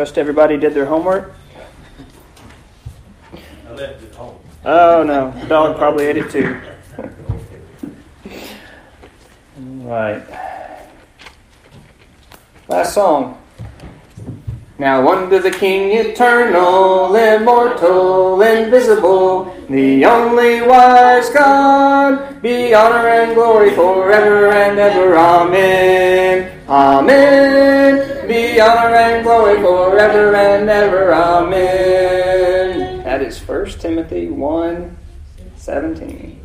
Trust everybody did their homework. I left it home. Oh no, the dog probably ate it too. right. Last song. Now unto the King eternal, immortal, invisible, the only wise God, be honor and glory forever and ever. Amen. Amen. Be honor and glory forever and ever. Amen. That is 1 Timothy 1 17.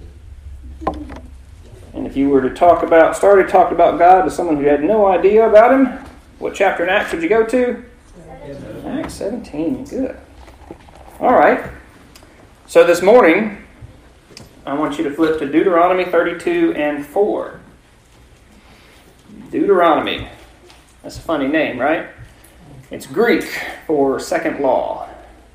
And if you were to talk about, started to talk about God to someone who had no idea about Him, what chapter in Acts would you go to? Acts 17. Good. All right. So this morning, I want you to flip to Deuteronomy 32 and 4. Deuteronomy. That's a funny name, right? It's Greek for second law.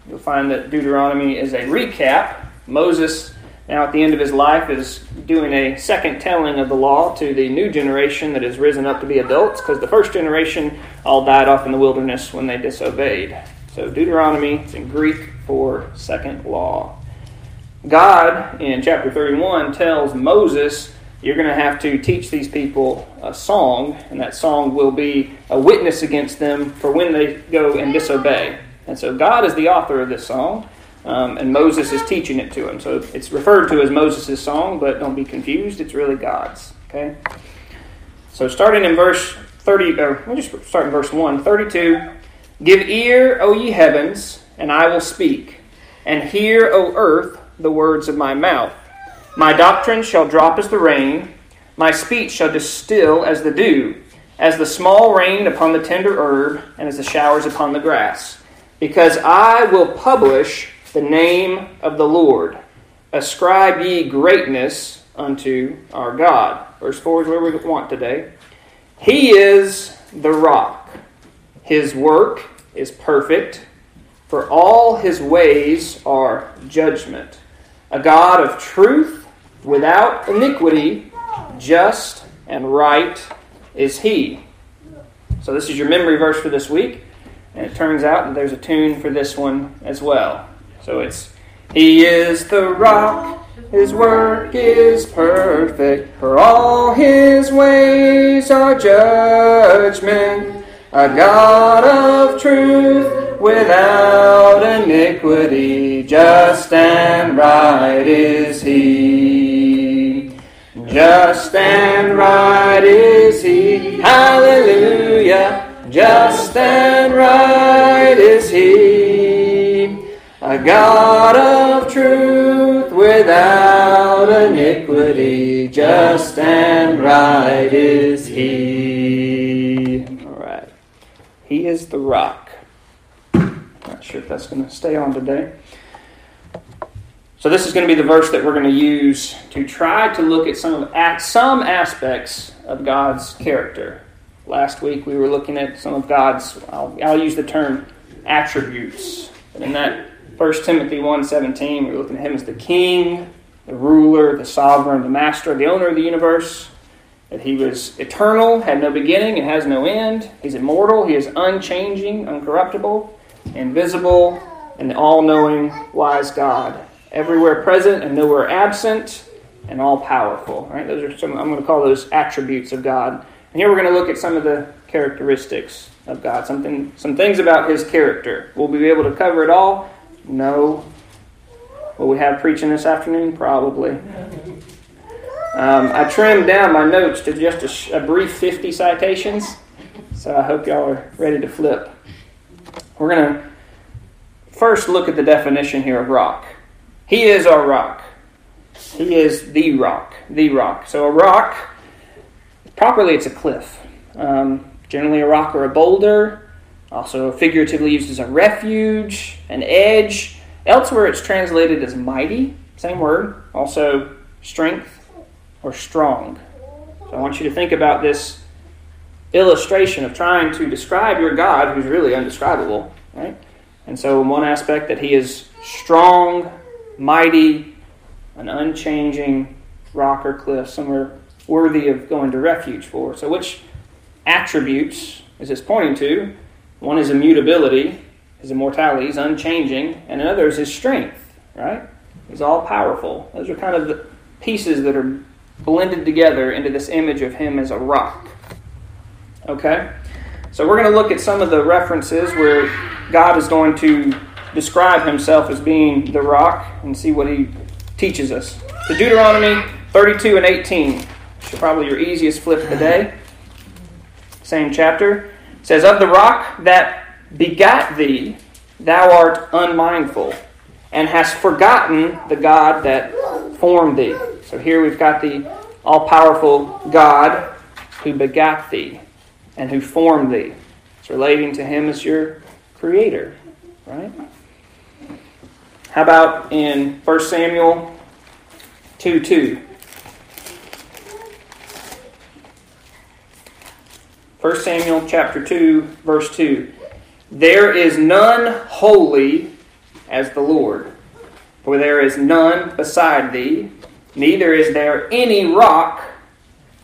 You'll find that Deuteronomy is a recap. Moses, now at the end of his life, is doing a second telling of the law to the new generation that has risen up to be adults, because the first generation all died off in the wilderness when they disobeyed. So Deuteronomy is in Greek for second law. God, in chapter 31, tells Moses, You're going to have to teach these people a song, and that song will be a witness against them for when they go and disobey. And so God is the author of this song, um, and Moses is teaching it to him. So it's referred to as Moses' song, but don't be confused, it's really God's. Okay? So starting in verse 30, or we'll just start in verse 1 32. Give ear, O ye heavens, and I will speak, and hear, O earth, the words of my mouth. My doctrine shall drop as the rain, my speech shall distill as the dew, as the small rain upon the tender herb, and as the showers upon the grass. Because I will publish the name of the Lord. Ascribe ye greatness unto our God. Verse 4 is where we want today. He is the rock. His work is perfect, for all his ways are judgment. A God of truth, without iniquity, just and right is he. So, this is your memory verse for this week, and it turns out that there's a tune for this one as well. So, it's He is the rock, his work is perfect, for all his ways are judgment. A God of truth, without iniquity, just and right is he. Just and right is he. Hallelujah. Just and right is he. A God of truth without iniquity, just and right is he. All right. He is the rock. Not sure if that's going to stay on today. So this is going to be the verse that we're going to use to try to look at some of at some aspects of God's character. Last week we were looking at some of God's. I'll, I'll use the term attributes. In that 1 Timothy 1.17, we were looking at him as the king, the ruler, the sovereign, the master, the owner of the universe. That he was eternal, had no beginning, and has no end. He's immortal, he is unchanging, uncorruptible, invisible, and all knowing, wise God. Everywhere present and nowhere absent, and all powerful. Right? Those are some I'm going to call those attributes of God. And here we're going to look at some of the characteristics of God, something some things about his character. Will we be able to cover it all? No. Will we have preaching this afternoon? Probably. Um, I trimmed down my notes to just a, sh- a brief 50 citations, so I hope y'all are ready to flip. We're going to first look at the definition here of rock. He is our rock. He is the rock. The rock. So a rock, properly, it's a cliff. Um, generally, a rock or a boulder. Also, figuratively used as a refuge, an edge. Elsewhere, it's translated as mighty. Same word. Also, strength or strong. So I want you to think about this illustration of trying to describe your God who's really undescribable, right? And so, in one aspect, that he is strong, mighty, an unchanging rock or cliff, somewhere worthy of going to refuge for. So, which attributes is this pointing to? One is immutability, his immortality, he's unchanging, and another is his strength, right? He's all powerful. Those are kind of the pieces that are blended together into this image of him as a rock. Okay? So we're going to look at some of the references where God is going to describe himself as being the rock and see what he teaches us. So Deuteronomy 32 and 18 should probably your easiest flip of the day. Same chapter. It says, Of the rock that begat thee, thou art unmindful, and hast forgotten the God that formed thee. So here we've got the all powerful God who begat thee and who formed thee. It's relating to him as your creator, right? How about in 1 Samuel 2 2? 1 Samuel chapter 2, verse 2. There is none holy as the Lord, for there is none beside thee, neither is there any rock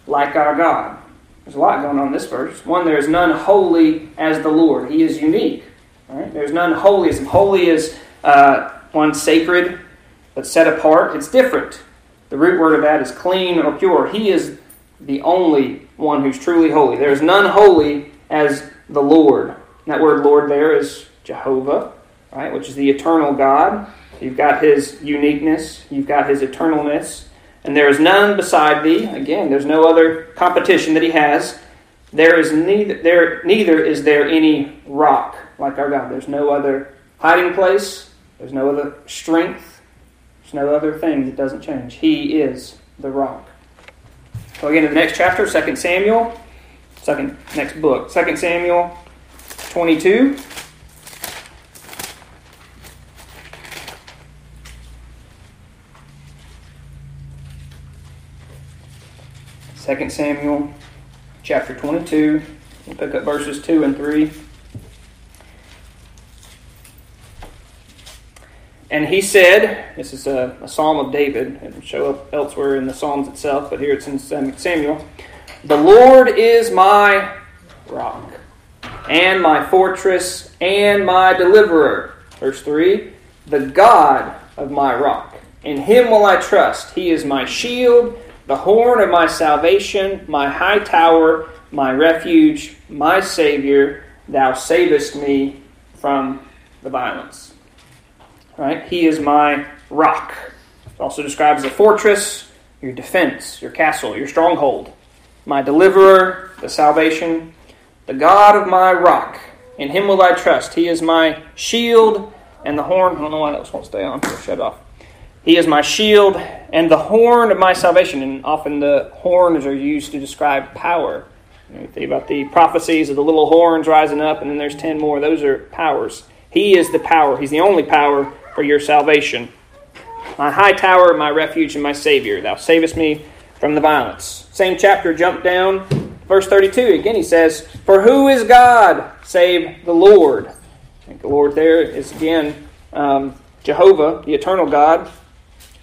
like our God. There's a lot going on in this verse. One, there is none holy as the Lord. He is unique. Right? There's none holy. As holy is uh, one sacred, but set apart. It's different. The root word of that is clean or pure. He is the only one who's truly holy. There is none holy as the Lord. That word Lord there is Jehovah, right, which is the eternal God. You've got his uniqueness, you've got his eternalness, and there is none beside thee. Again, there's no other competition that he has. There is neither there neither is there any rock like our God. There's no other hiding place, there's no other strength, there's no other thing that doesn't change. He is the rock. So again in the next chapter, 2 Samuel, second next book, 2 Samuel 22. Second Samuel chapter 22. We'll pick up verses 2 and 3. And he said, this is a, a psalm of David. It will show up elsewhere in the Psalms itself, but here it's in Samuel. The Lord is my rock and my fortress and my deliverer. Verse 3 The God of my rock. In him will I trust. He is my shield, the horn of my salvation, my high tower, my refuge, my Savior. Thou savest me from the violence. Right? He is my rock. It also describes a fortress, your defense, your castle, your stronghold. My deliverer, the salvation, the God of my rock. In him will I trust. He is my shield and the horn. I don't know why that won't stay on. Shut off. He is my shield and the horn of my salvation. And often the horns are used to describe power. You think about the prophecies of the little horns rising up, and then there's ten more. Those are powers. He is the power. He's the only power for your salvation. My high tower, my refuge, and my Savior. Thou savest me from the violence. Same chapter, jump down Verse 32, again, he says, For who is God save the Lord? I think the Lord there is again um, Jehovah, the eternal God,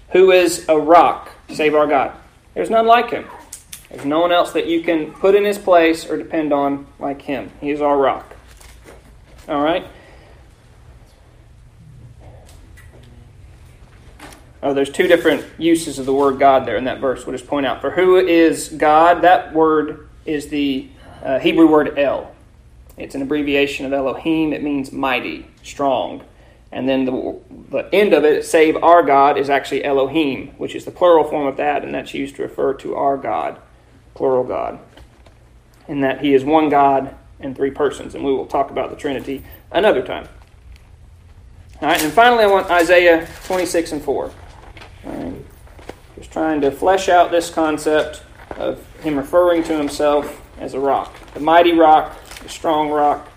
who is a rock save our God. There's none like him. There's no one else that you can put in his place or depend on like him. He is our rock. All right? Oh, there's two different uses of the word God there in that verse. We'll just point out. For who is God? That word is the uh, Hebrew word El. It's an abbreviation of Elohim. It means mighty, strong. And then the, the end of it, save our God, is actually Elohim, which is the plural form of that, and that's used to refer to our God, plural God. In that He is one God and three persons. And we will talk about the Trinity another time. All right, and finally, I want Isaiah 26 and 4. Right. Just trying to flesh out this concept of him referring to himself as a rock. The mighty rock, the strong rock,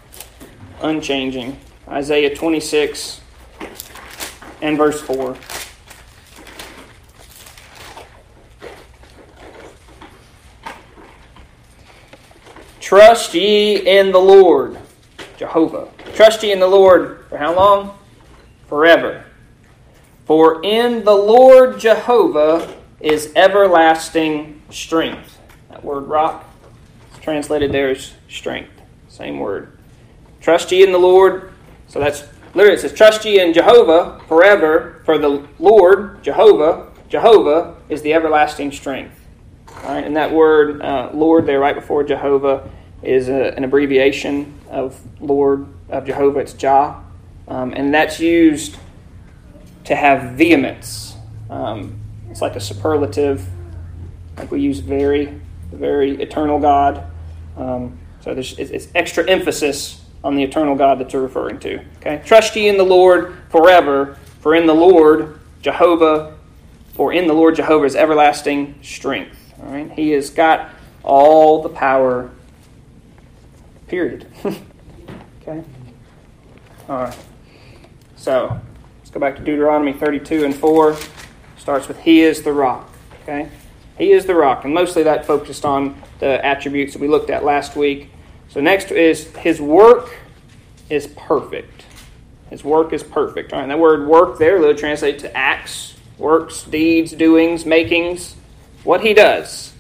unchanging. Isaiah 26 and verse 4. Trust ye in the Lord, Jehovah. Trust ye in the Lord for how long? Forever. For in the Lord Jehovah is everlasting strength. That word rock, is translated there as strength. Same word. Trust ye in the Lord. So that's literally it says, Trust ye in Jehovah forever, for the Lord, Jehovah, Jehovah is the everlasting strength. All right, and that word uh, Lord there right before Jehovah is a, an abbreviation of Lord of Jehovah. It's Jah. Um, and that's used to have vehemence. Um, it's like a superlative, like we use very, the very eternal God. Um, so there's, it's extra emphasis on the eternal God that you're referring to. Okay, trust ye in the Lord forever, for in the Lord Jehovah, for in the Lord Jehovah is everlasting strength. All right, He has got all the power. Period. okay. All right. So let's go back to Deuteronomy 32 and 4. Starts with He is the rock. Okay? He is the rock. And mostly that focused on the attributes that we looked at last week. So next is His work is perfect. His work is perfect. All right, that word work there literally translates to acts, works, deeds, doings, makings. What he does,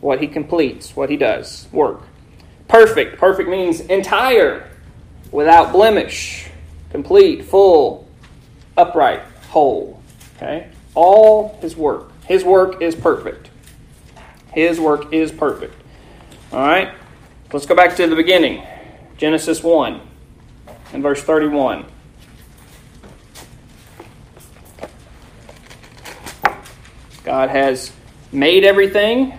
what he completes, what he does, work. Perfect. Perfect means entire, without blemish complete, full, upright, whole. Okay? All his work. His work is perfect. His work is perfect. All right? Let's go back to the beginning. Genesis 1 and verse 31. God has made everything,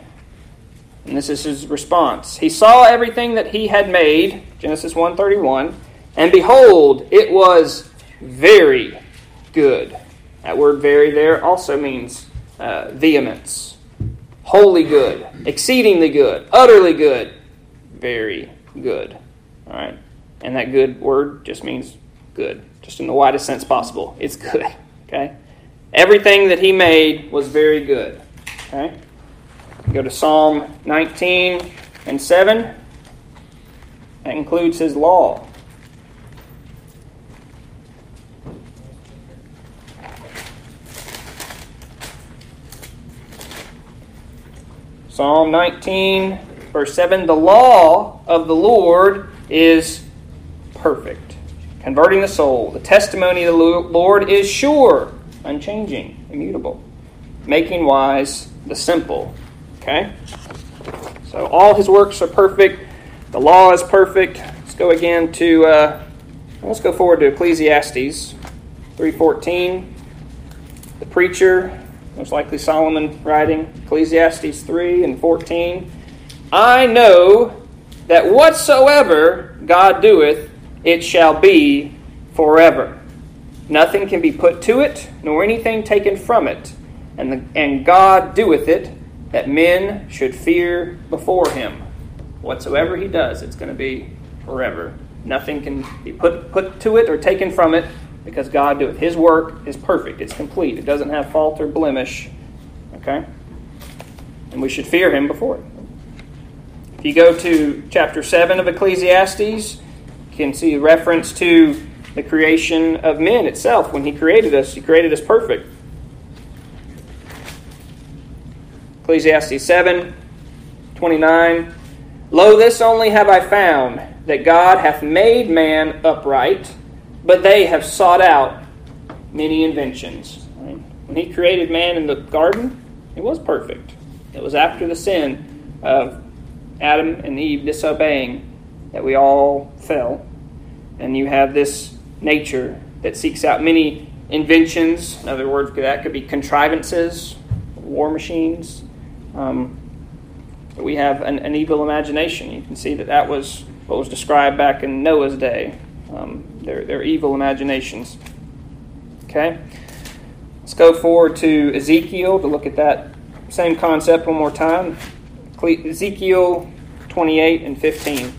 and this is his response. He saw everything that he had made, Genesis 1:31, and behold, it was very good. That word very there also means uh, vehemence. Wholly good, exceedingly good, utterly good, very good. All right? And that good word just means good, just in the widest sense possible. It's good. Okay? Everything that he made was very good. Okay? Go to Psalm 19 and 7. That includes his law. Psalm 19, verse 7 The law of the Lord is perfect, converting the soul. The testimony of the Lord is sure, unchanging, immutable, making wise the simple. Okay? So all his works are perfect. The law is perfect. Let's go again to, uh, let's go forward to Ecclesiastes 3.14. The preacher most likely Solomon writing, Ecclesiastes 3 and 14. I know that whatsoever God doeth, it shall be forever. Nothing can be put to it, nor anything taken from it. And, the, and God doeth it, that men should fear before him. Whatsoever he does, it's going to be forever. Nothing can be put, put to it or taken from it because God doeth. His work is perfect, it's complete, it doesn't have fault or blemish. Okay? And we should fear him before it. If you go to chapter 7 of Ecclesiastes, you can see a reference to the creation of men itself. When he created us, he created us perfect. Ecclesiastes 7 29. Lo, this only have I found, that God hath made man upright but they have sought out many inventions. Right? When he created man in the garden, it was perfect. It was after the sin of Adam and Eve disobeying that we all fell. And you have this nature that seeks out many inventions. In other words, that could be contrivances, war machines. Um, we have an, an evil imagination. You can see that that was what was described back in Noah's day. Um, their, their evil imaginations. Okay? Let's go forward to Ezekiel to look at that same concept one more time. Ezekiel 28 and 15.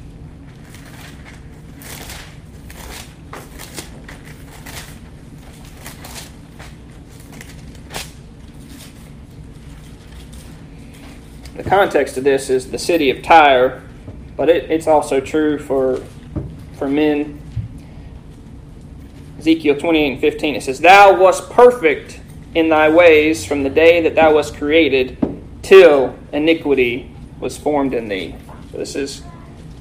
The context of this is the city of Tyre, but it, it's also true for, for men Ezekiel 28 and 15, it says, Thou wast perfect in thy ways from the day that thou wast created till iniquity was formed in thee. So this is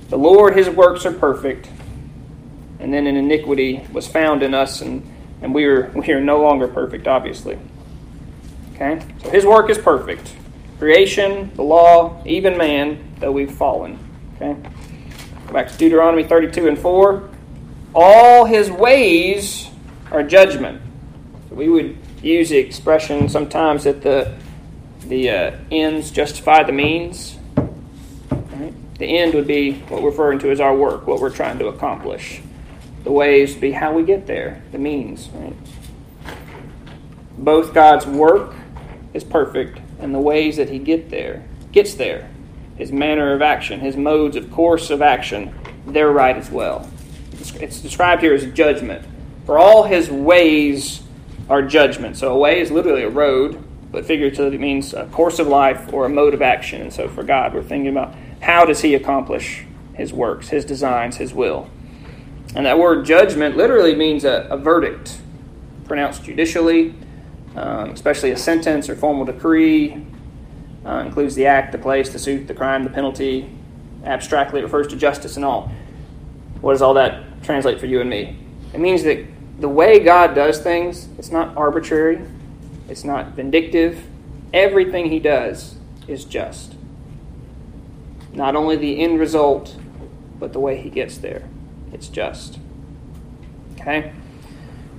the Lord, his works are perfect. and then an iniquity was found in us, and, and we, are, we are no longer perfect, obviously. Okay? So his work is perfect. Creation, the law, even man, though we've fallen. Okay? Go back to Deuteronomy 32 and 4. All his ways are judgment. So we would use the expression sometimes that the, the uh, ends justify the means. Right? The end would be what we're referring to as our work, what we're trying to accomplish. The ways would be how we get there, the means. Right? Both God's work is perfect and the ways that he get there gets there his manner of action his modes of course of action they're right as well it's described here as judgment for all his ways are judgment so a way is literally a road but figuratively it means a course of life or a mode of action and so for god we're thinking about how does he accomplish his works his designs his will and that word judgment literally means a, a verdict pronounced judicially um, especially a sentence or formal decree. Uh, includes the act, the place, the suit, the crime, the penalty. Abstractly, it refers to justice and all. What does all that translate for you and me? It means that the way God does things, it's not arbitrary, it's not vindictive. Everything He does is just. Not only the end result, but the way He gets there. It's just. Okay?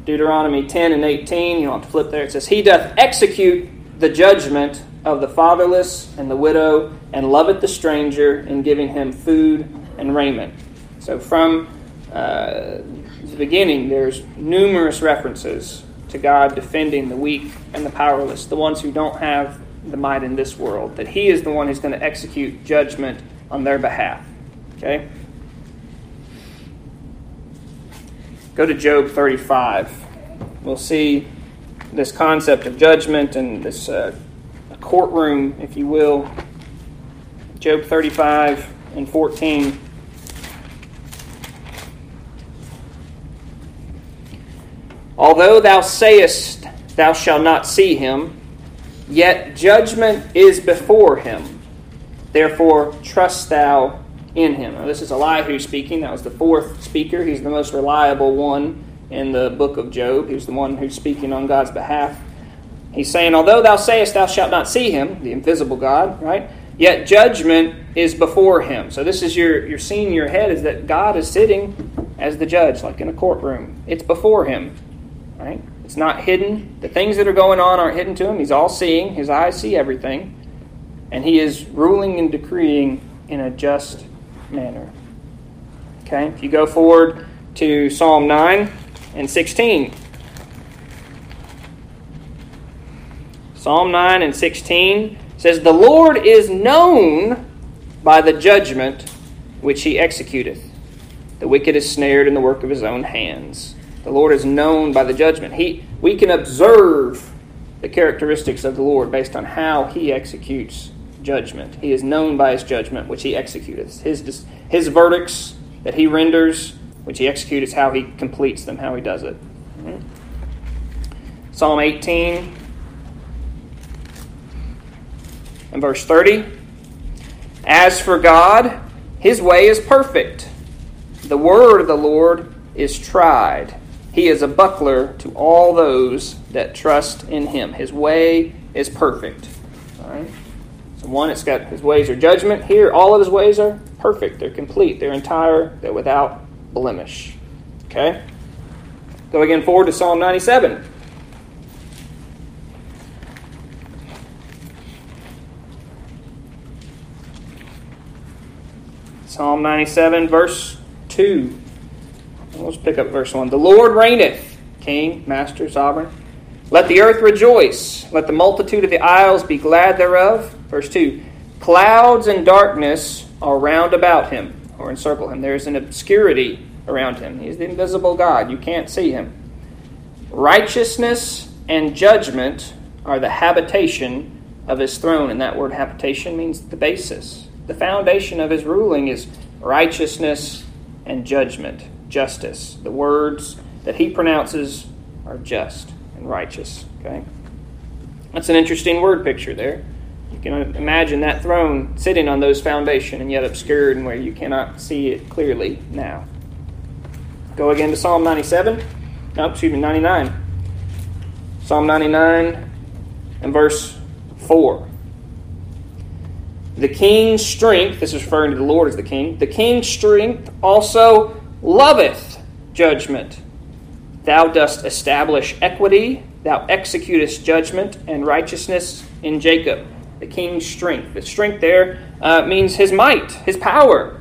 Deuteronomy 10 and 18, you don't have to flip there. It says, He doth execute the judgment of the fatherless and the widow, and loveth the stranger in giving him food and raiment. So from uh, the beginning, there's numerous references to God defending the weak and the powerless, the ones who don't have the might in this world, that He is the one who's going to execute judgment on their behalf. Okay? Go to Job 35. We'll see this concept of judgment and this uh, courtroom, if you will. Job 35 and 14. Although thou sayest thou shalt not see him, yet judgment is before him. Therefore trust thou in him. Now, this is Elihu speaking. That was the fourth speaker. He's the most reliable one in the book of Job. He's the one who's speaking on God's behalf. He's saying, Although thou sayest thou shalt not see him, the invisible God, right? Yet judgment is before him. So this is your, your scene in your head is that God is sitting as the judge, like in a courtroom. It's before him. Right? It's not hidden. The things that are going on aren't hidden to him. He's all seeing. His eyes see everything. And he is ruling and decreeing in a just manner. Okay, if you go forward to Psalm 9 and 16. Psalm 9 and 16 says, The Lord is known by the judgment which he executeth. The wicked is snared in the work of his own hands. The Lord is known by the judgment. He, we can observe the characteristics of the Lord based on how he executes judgment. He is known by his judgment, which he executeth. His, his verdicts that he renders, which he executes, how he completes them, how he does it. Psalm 18 and verse 30. As for God, his way is perfect. The word of the Lord is tried. He is a buckler to all those that trust in him. His way is perfect. All right? So one, it's got his ways are judgment. Here, all of his ways are perfect. They're complete. They're entire. They're without blemish. Okay? Go again forward to Psalm 97. Psalm 97, verse 2. Let's pick up verse 1. The Lord reigneth, King, Master, Sovereign. Let the earth rejoice. Let the multitude of the isles be glad thereof. Verse 2 Clouds and darkness are round about him, or encircle him. There is an obscurity around him. He is the invisible God. You can't see him. Righteousness and judgment are the habitation of his throne. And that word habitation means the basis. The foundation of his ruling is righteousness and judgment, justice. The words that he pronounces are just and righteous. Okay? That's an interesting word picture there. You can imagine that throne sitting on those foundation and yet obscured and where you cannot see it clearly now. Go again to Psalm 97. No, excuse me, 99. Psalm 99 and verse 4. The king's strength, this is referring to the Lord as the king, the king's strength also loveth judgment. Thou dost establish equity, thou executest judgment and righteousness in Jacob. The king's strength. The strength there uh, means his might, his power.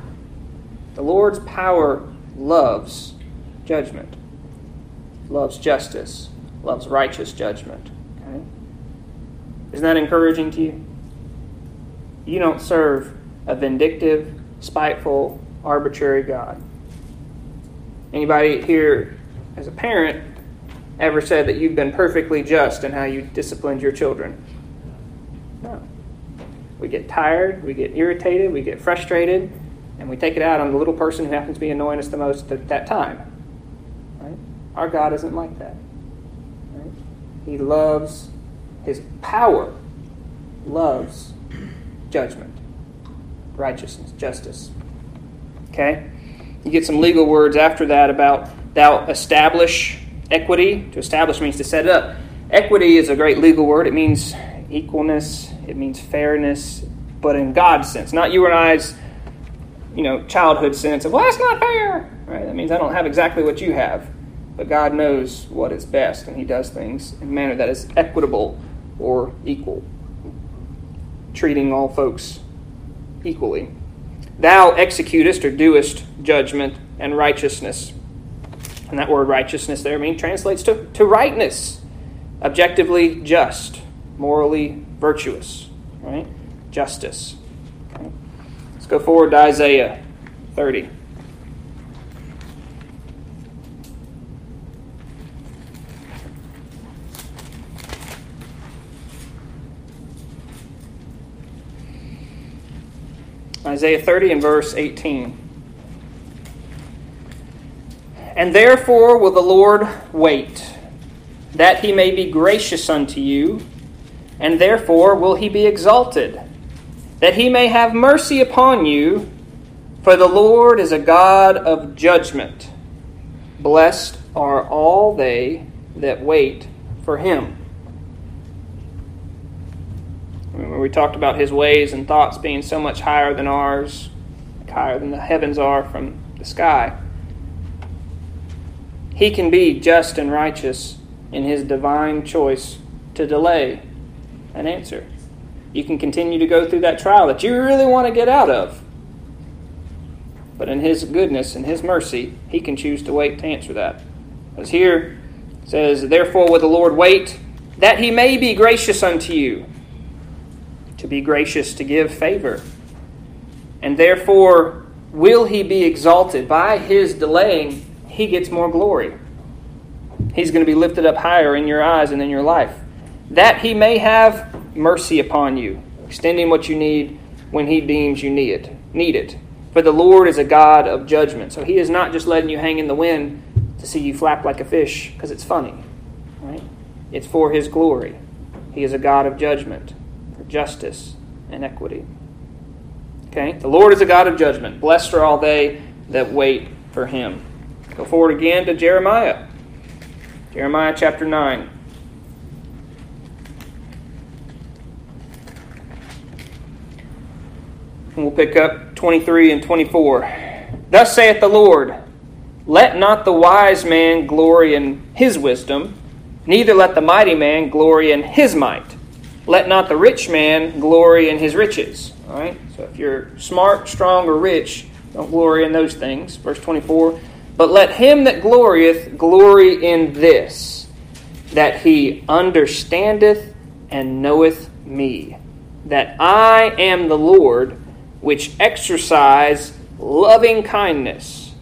The Lord's power loves judgment, loves justice, loves righteous judgment. Okay? Isn't that encouraging to you? You don't serve a vindictive, spiteful, arbitrary God. Anybody here as a parent ever said that you've been perfectly just in how you disciplined your children? No. We get tired, we get irritated, we get frustrated, and we take it out on the little person who happens to be annoying us the most at that time. Right? Our God isn't like that. Right? He loves his power, loves judgment, righteousness, justice. Okay? You get some legal words after that about thou establish equity. To establish means to set it up. Equity is a great legal word. It means equalness, it means fairness, but in God's sense, not you and I's, you know, childhood sense of, well, that's not fair. Right? That means I don't have exactly what you have. But God knows what is best, and He does things in a manner that is equitable or equal treating all folks equally. Thou executest or doest judgment and righteousness. And that word righteousness there I mean translates to, to rightness, objectively just, morally virtuous, right? Justice. Let's go forward to Isaiah 30. Isaiah 30 and verse 18. And therefore will the Lord wait, that he may be gracious unto you, and therefore will he be exalted, that he may have mercy upon you, for the Lord is a God of judgment. Blessed are all they that wait for him. We talked about his ways and thoughts being so much higher than ours, higher than the heavens are from the sky. He can be just and righteous in his divine choice to delay an answer. You can continue to go through that trial that you really want to get out of. But in his goodness and his mercy, he can choose to wait to answer that. As here says, Therefore will the Lord wait, that he may be gracious unto you to be gracious to give favor. And therefore, will he be exalted? By his delaying, he gets more glory. He's going to be lifted up higher in your eyes and in your life. That he may have mercy upon you, extending what you need when he deems you need it. Need it. For the Lord is a God of judgment. So he is not just letting you hang in the wind to see you flap like a fish because it's funny. Right? It's for his glory. He is a God of judgment justice, and equity. Okay? The Lord is a God of judgment. Blessed are all they that wait for him. Go forward again to Jeremiah. Jeremiah chapter 9. And we'll pick up 23 and 24. Thus saith the Lord Let not the wise man glory in his wisdom, neither let the mighty man glory in his might let not the rich man glory in his riches. All right? So if you're smart, strong, or rich, don't glory in those things. Verse 24. But let him that glorieth glory in this, that he understandeth and knoweth me, that I am the Lord, which exercise loving kindness,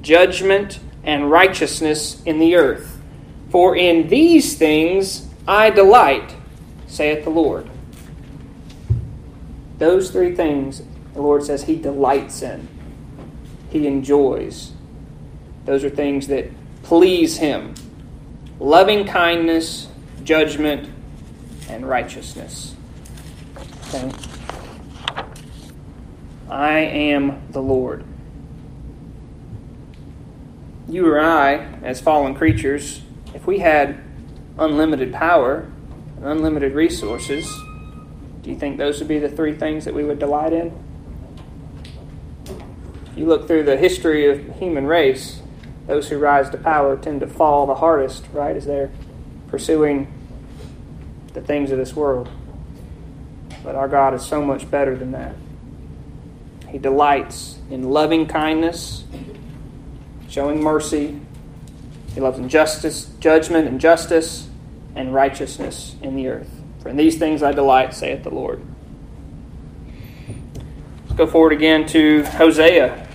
judgment, and righteousness in the earth. For in these things I delight saith the Lord. Those three things the Lord says He delights in, He enjoys. Those are things that please Him loving kindness, judgment, and righteousness. Okay? I am the Lord. you or I, as fallen creatures, if we had unlimited power, unlimited resources, do you think those would be the three things that we would delight in? If you look through the history of the human race, those who rise to power tend to fall the hardest, right, as they're pursuing the things of this world. But our God is so much better than that. He delights in loving kindness, showing mercy. He loves injustice, judgment and justice, and righteousness in the earth. For in these things I delight, saith the Lord. Let's go forward again to Hosea.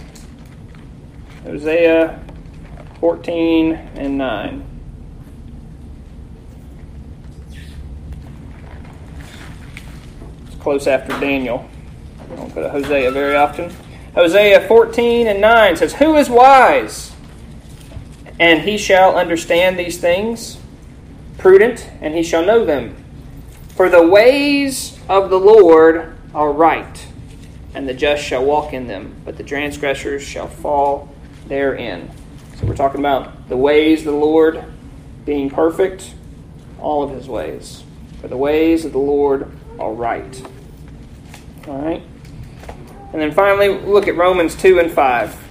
Hosea 14 and 9. It's close after Daniel. Don't go to Hosea very often. Hosea 14 and 9 says, Who is wise? And he shall understand these things. Prudent, and he shall know them. For the ways of the Lord are right, and the just shall walk in them, but the transgressors shall fall therein. So we're talking about the ways of the Lord being perfect, all of his ways. For the ways of the Lord are right. All right? And then finally, look at Romans 2 and 5.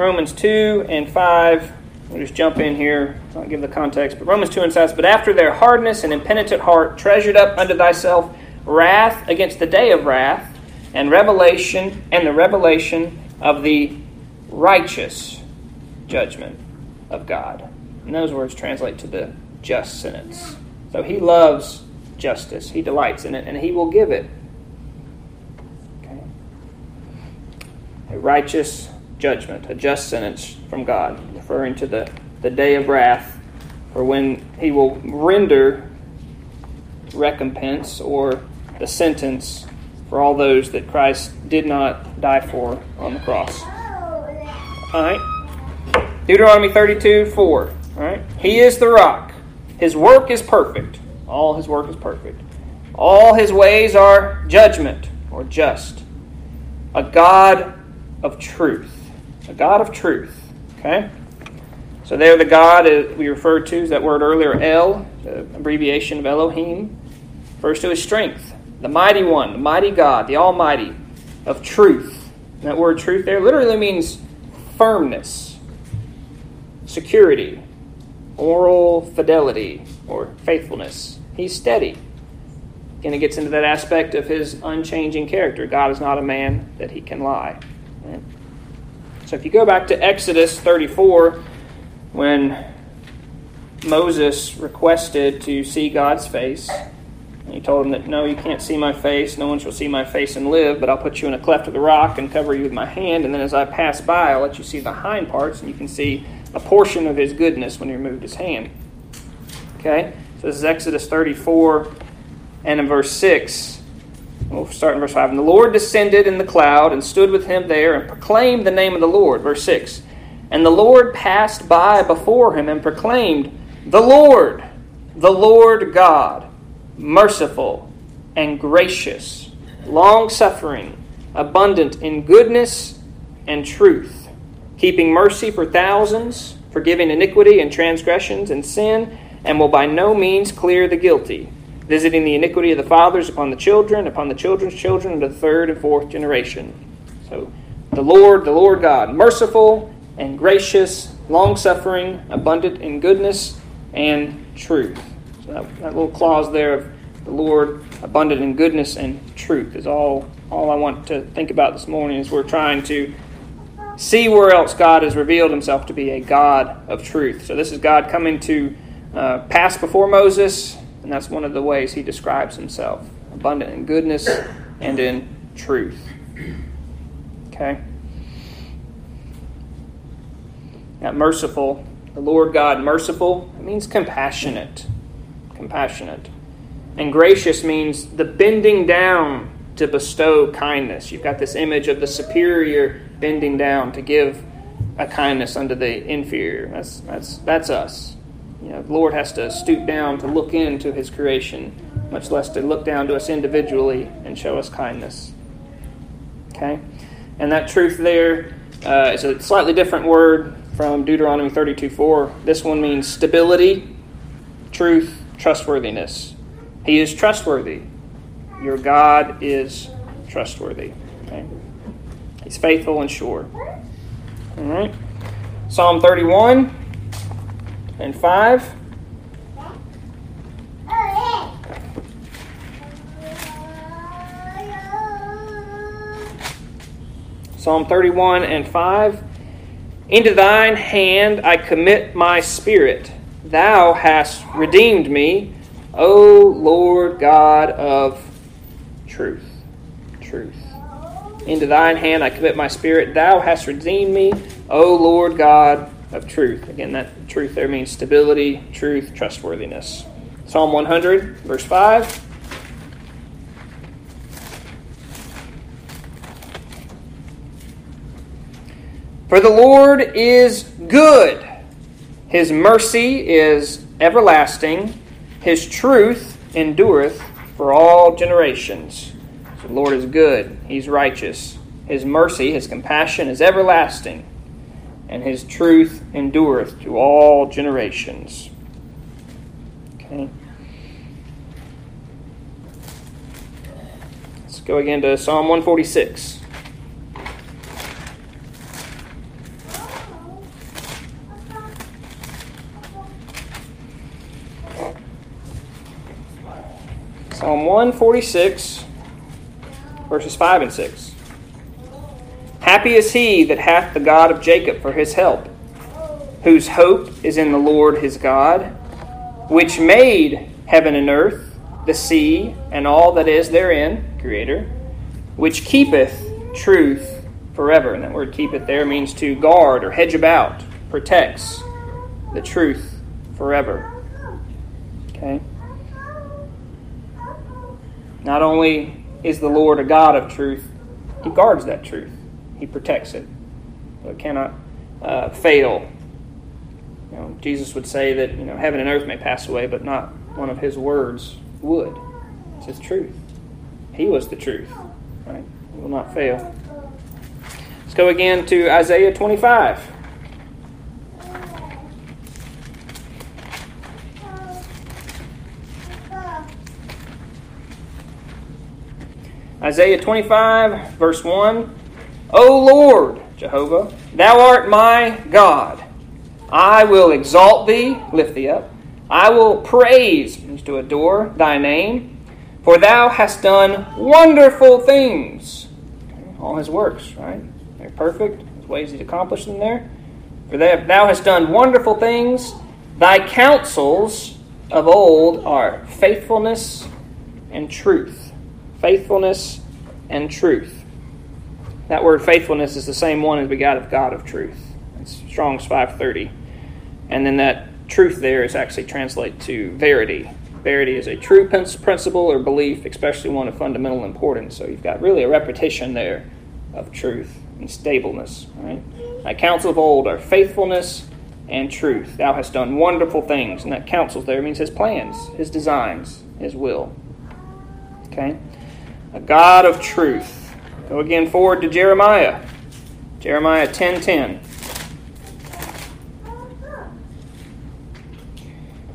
Romans 2 and 5. We'll just jump in here. I'll give the context. But Romans 2 and 5 But after their hardness and impenitent heart treasured up unto thyself wrath against the day of wrath, and revelation, and the revelation of the righteous judgment of God. And those words translate to the just sentence. So he loves justice, he delights in it, and he will give it. Okay. A righteous judgment, a just sentence from God, referring to the, the day of wrath, or when he will render recompense or the sentence for all those that Christ did not die for on the cross. All right. Deuteronomy 32 4. All right. He is the rock. His work is perfect. All his work is perfect. All his ways are judgment or just. A God of truth. A God of truth. Okay? So there the God we referred to is that word earlier, El, the abbreviation of Elohim, refers to his strength. The mighty one, the mighty God, the Almighty of truth. And that word truth there literally means firmness, security, moral fidelity, or faithfulness. He's steady. And it gets into that aspect of his unchanging character. God is not a man that he can lie. Right? So if you go back to Exodus 34, when Moses requested to see God's face, and he told him that, No, you can't see my face. No one shall see my face and live, but I'll put you in a cleft of the rock and cover you with my hand. And then as I pass by, I'll let you see the hind parts, and you can see a portion of his goodness when he removed his hand. Okay? So this is Exodus 34 and in verse 6. We'll start in verse 5. And the Lord descended in the cloud and stood with him there and proclaimed the name of the Lord. Verse 6. And the Lord passed by before him and proclaimed, The Lord, the Lord God, merciful and gracious, long suffering, abundant in goodness and truth, keeping mercy for thousands, forgiving iniquity and transgressions and sin and will by no means clear the guilty, visiting the iniquity of the fathers upon the children, upon the children's children, to the third and fourth generation. So, the Lord, the Lord God, merciful and gracious, long suffering, abundant in goodness and truth. So that, that little clause there of the Lord, abundant in goodness and truth, is all, all I want to think about this morning as we're trying to see where else God has revealed himself to be a God of truth. So, this is God coming to uh, passed before Moses, and that's one of the ways he describes himself abundant in goodness and in truth. Okay? Now, merciful, the Lord God merciful, it means compassionate. Compassionate. And gracious means the bending down to bestow kindness. You've got this image of the superior bending down to give a kindness unto the inferior. That's, that's, that's us. You know, the Lord has to stoop down to look into His creation, much less to look down to us individually and show us kindness. Okay? And that truth there uh, is a slightly different word from Deuteronomy 32 4. This one means stability, truth, trustworthiness. He is trustworthy. Your God is trustworthy. Okay? He's faithful and sure. All right. Psalm 31 and 5. Psalm 31 and 5. Into thine hand I commit my spirit. Thou hast redeemed me, O Lord God of truth. Truth. Into thine hand I commit my spirit. Thou hast redeemed me, O Lord God of truth. Again, that truth there means stability, truth, trustworthiness. Psalm 100, verse 5. For the Lord is good. His mercy is everlasting. His truth endureth for all generations. So the Lord is good. He's righteous. His mercy, his compassion is everlasting. And his truth endureth to all generations. Okay. Let's go again to Psalm 146. Psalm 146, verses 5 and 6. Happy is he that hath the God of Jacob for his help, whose hope is in the Lord his God, which made heaven and earth, the sea, and all that is therein, Creator, which keepeth truth forever. And that word keepeth there means to guard or hedge about, protects the truth forever. Okay? Not only is the Lord a God of truth, He guards that truth, He protects it. So it cannot uh, fail. You know, Jesus would say that you know heaven and earth may pass away, but not one of His words would. It's His truth. He was the truth. Right? He will not fail. Let's go again to Isaiah 25. Isaiah 25, verse 1. O Lord, Jehovah, thou art my God. I will exalt thee, lift thee up. I will praise, means to adore thy name, for thou hast done wonderful things. All his works, right? They're perfect. His ways he's accomplished them there. For thou hast done wonderful things. Thy counsels of old are faithfulness and truth faithfulness and truth. That word faithfulness is the same one as we got of God of truth. It's Strong's 530. And then that truth there is actually translated to verity. Verity is a true principle or belief, especially one of fundamental importance. So you've got really a repetition there of truth and stableness. Right? Thy counsel of old are faithfulness and truth. Thou hast done wonderful things. And that counsel there means his plans, his designs, his will. Okay? a God of truth. Go again forward to Jeremiah. Jeremiah 10:10. 10, 10.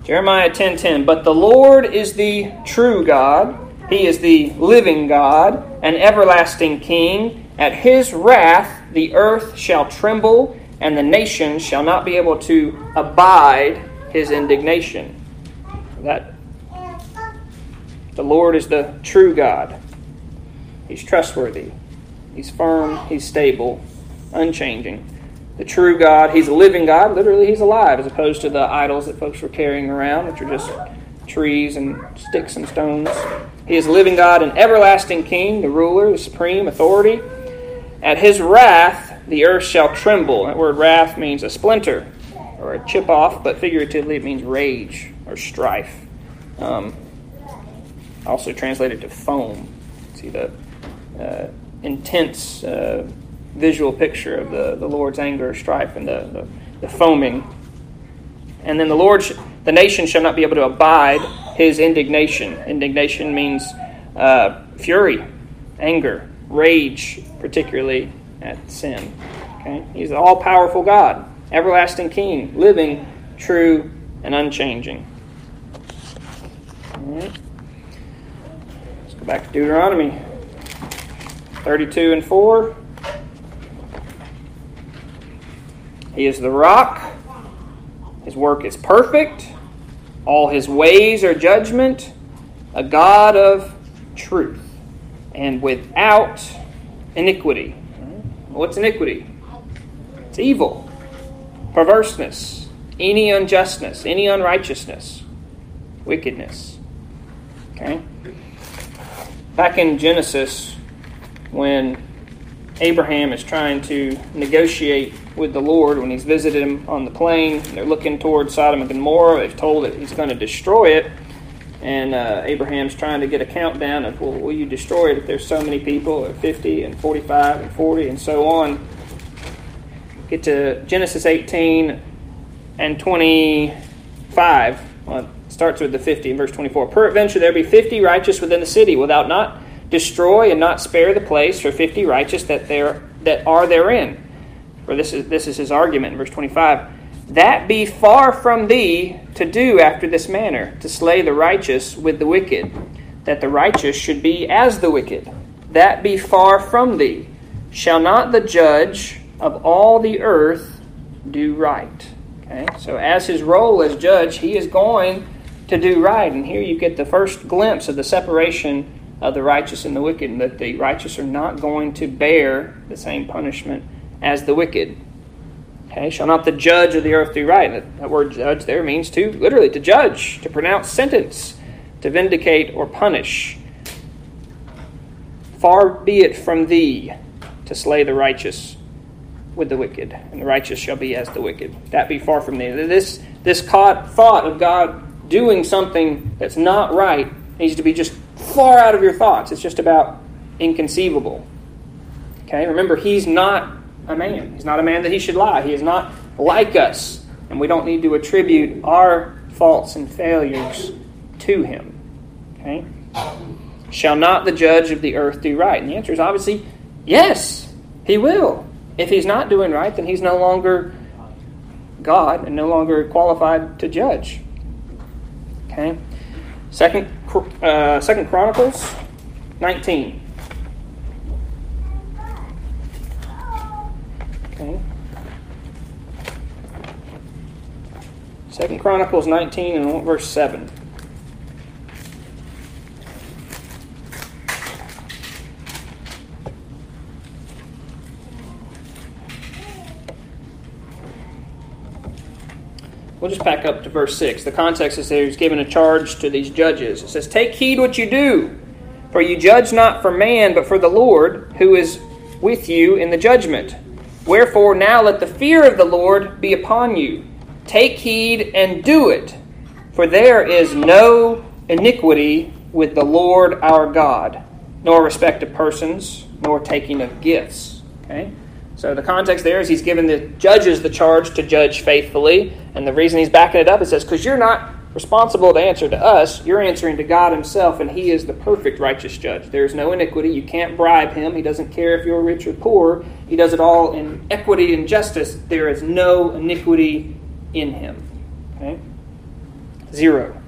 Jeremiah 10:10 10, 10, But the Lord is the true God, he is the living God, an everlasting king. At his wrath the earth shall tremble and the nations shall not be able to abide his indignation. That the Lord is the true God. He's trustworthy. He's firm. He's stable, unchanging. The true God, He's a living God. Literally, He's alive, as opposed to the idols that folks were carrying around, which are just trees and sticks and stones. He is a living God, an everlasting King, the ruler, the supreme authority. At His wrath, the earth shall tremble. That word wrath means a splinter or a chip off, but figuratively it means rage or strife. Um, also translated to foam. See the uh, intense uh, visual picture of the, the Lord's anger, strife, and the, the, the foaming. And then the Lord, sh- the nation shall not be able to abide his indignation. Indignation means uh, fury, anger, rage, particularly at sin. Okay? He's the all powerful God, everlasting King, living, true, and unchanging. All right. Let's go back to Deuteronomy 32 and 4. He is the rock. His work is perfect. All his ways are judgment. A God of truth and without iniquity. What's iniquity? It's evil, perverseness, any unjustness, any unrighteousness, wickedness. Okay? Back in Genesis, when Abraham is trying to negotiate with the Lord when he's visited him on the plain. They're looking towards Sodom and Gomorrah. They've told that he's going to destroy it. And uh, Abraham's trying to get a countdown of, well, will you destroy it if there's so many people, or 50 and 45 and 40 and so on. Get to Genesis 18 and 25. Well, starts with the 50 in verse 24. Peradventure there be 50 righteous within the city. without not destroy and not spare the place for 50 righteous that, there, that are therein? For this is, this is his argument in verse 25 That be far from thee to do after this manner, to slay the righteous with the wicked, that the righteous should be as the wicked. That be far from thee. Shall not the judge of all the earth do right? Okay, so as his role as judge, he is going to do right. And here you get the first glimpse of the separation of the righteous and the wicked, and that the righteous are not going to bear the same punishment as the wicked. Okay, shall not the judge of the earth do right? That, that word judge there means to literally to judge, to pronounce sentence, to vindicate or punish. Far be it from thee to slay the righteous with the wicked, and the righteous shall be as the wicked. That be far from thee. This this thought of God doing something that's not right needs to be just far out of your thoughts. It's just about inconceivable. Okay, remember, he's not a man. He's not a man that he should lie. He is not like us. And we don't need to attribute our faults and failures to him. Okay? Shall not the judge of the earth do right? And the answer is obviously yes, he will. If he's not doing right, then he's no longer God and no longer qualified to judge. Okay? Second, uh, Second Chronicles 19. Okay. Second Chronicles 19 and verse 7. We'll just back up to verse 6. The context is there he's given a charge to these judges. It says, Take heed what you do, for you judge not for man, but for the Lord, who is with you in the judgment. Wherefore now let the fear of the Lord be upon you. Take heed and do it, for there is no iniquity with the Lord our God, nor respect of persons, nor taking of gifts. Okay? So the context there is he's given the judges the charge to judge faithfully, and the reason he's backing it up is says, because you're not responsible to answer to us. You're answering to God Himself, and He is the perfect righteous judge. There's no iniquity. You can't bribe Him. He doesn't care if you're rich or poor. He does it all in equity and justice. There is no iniquity in Him. Okay? Zero.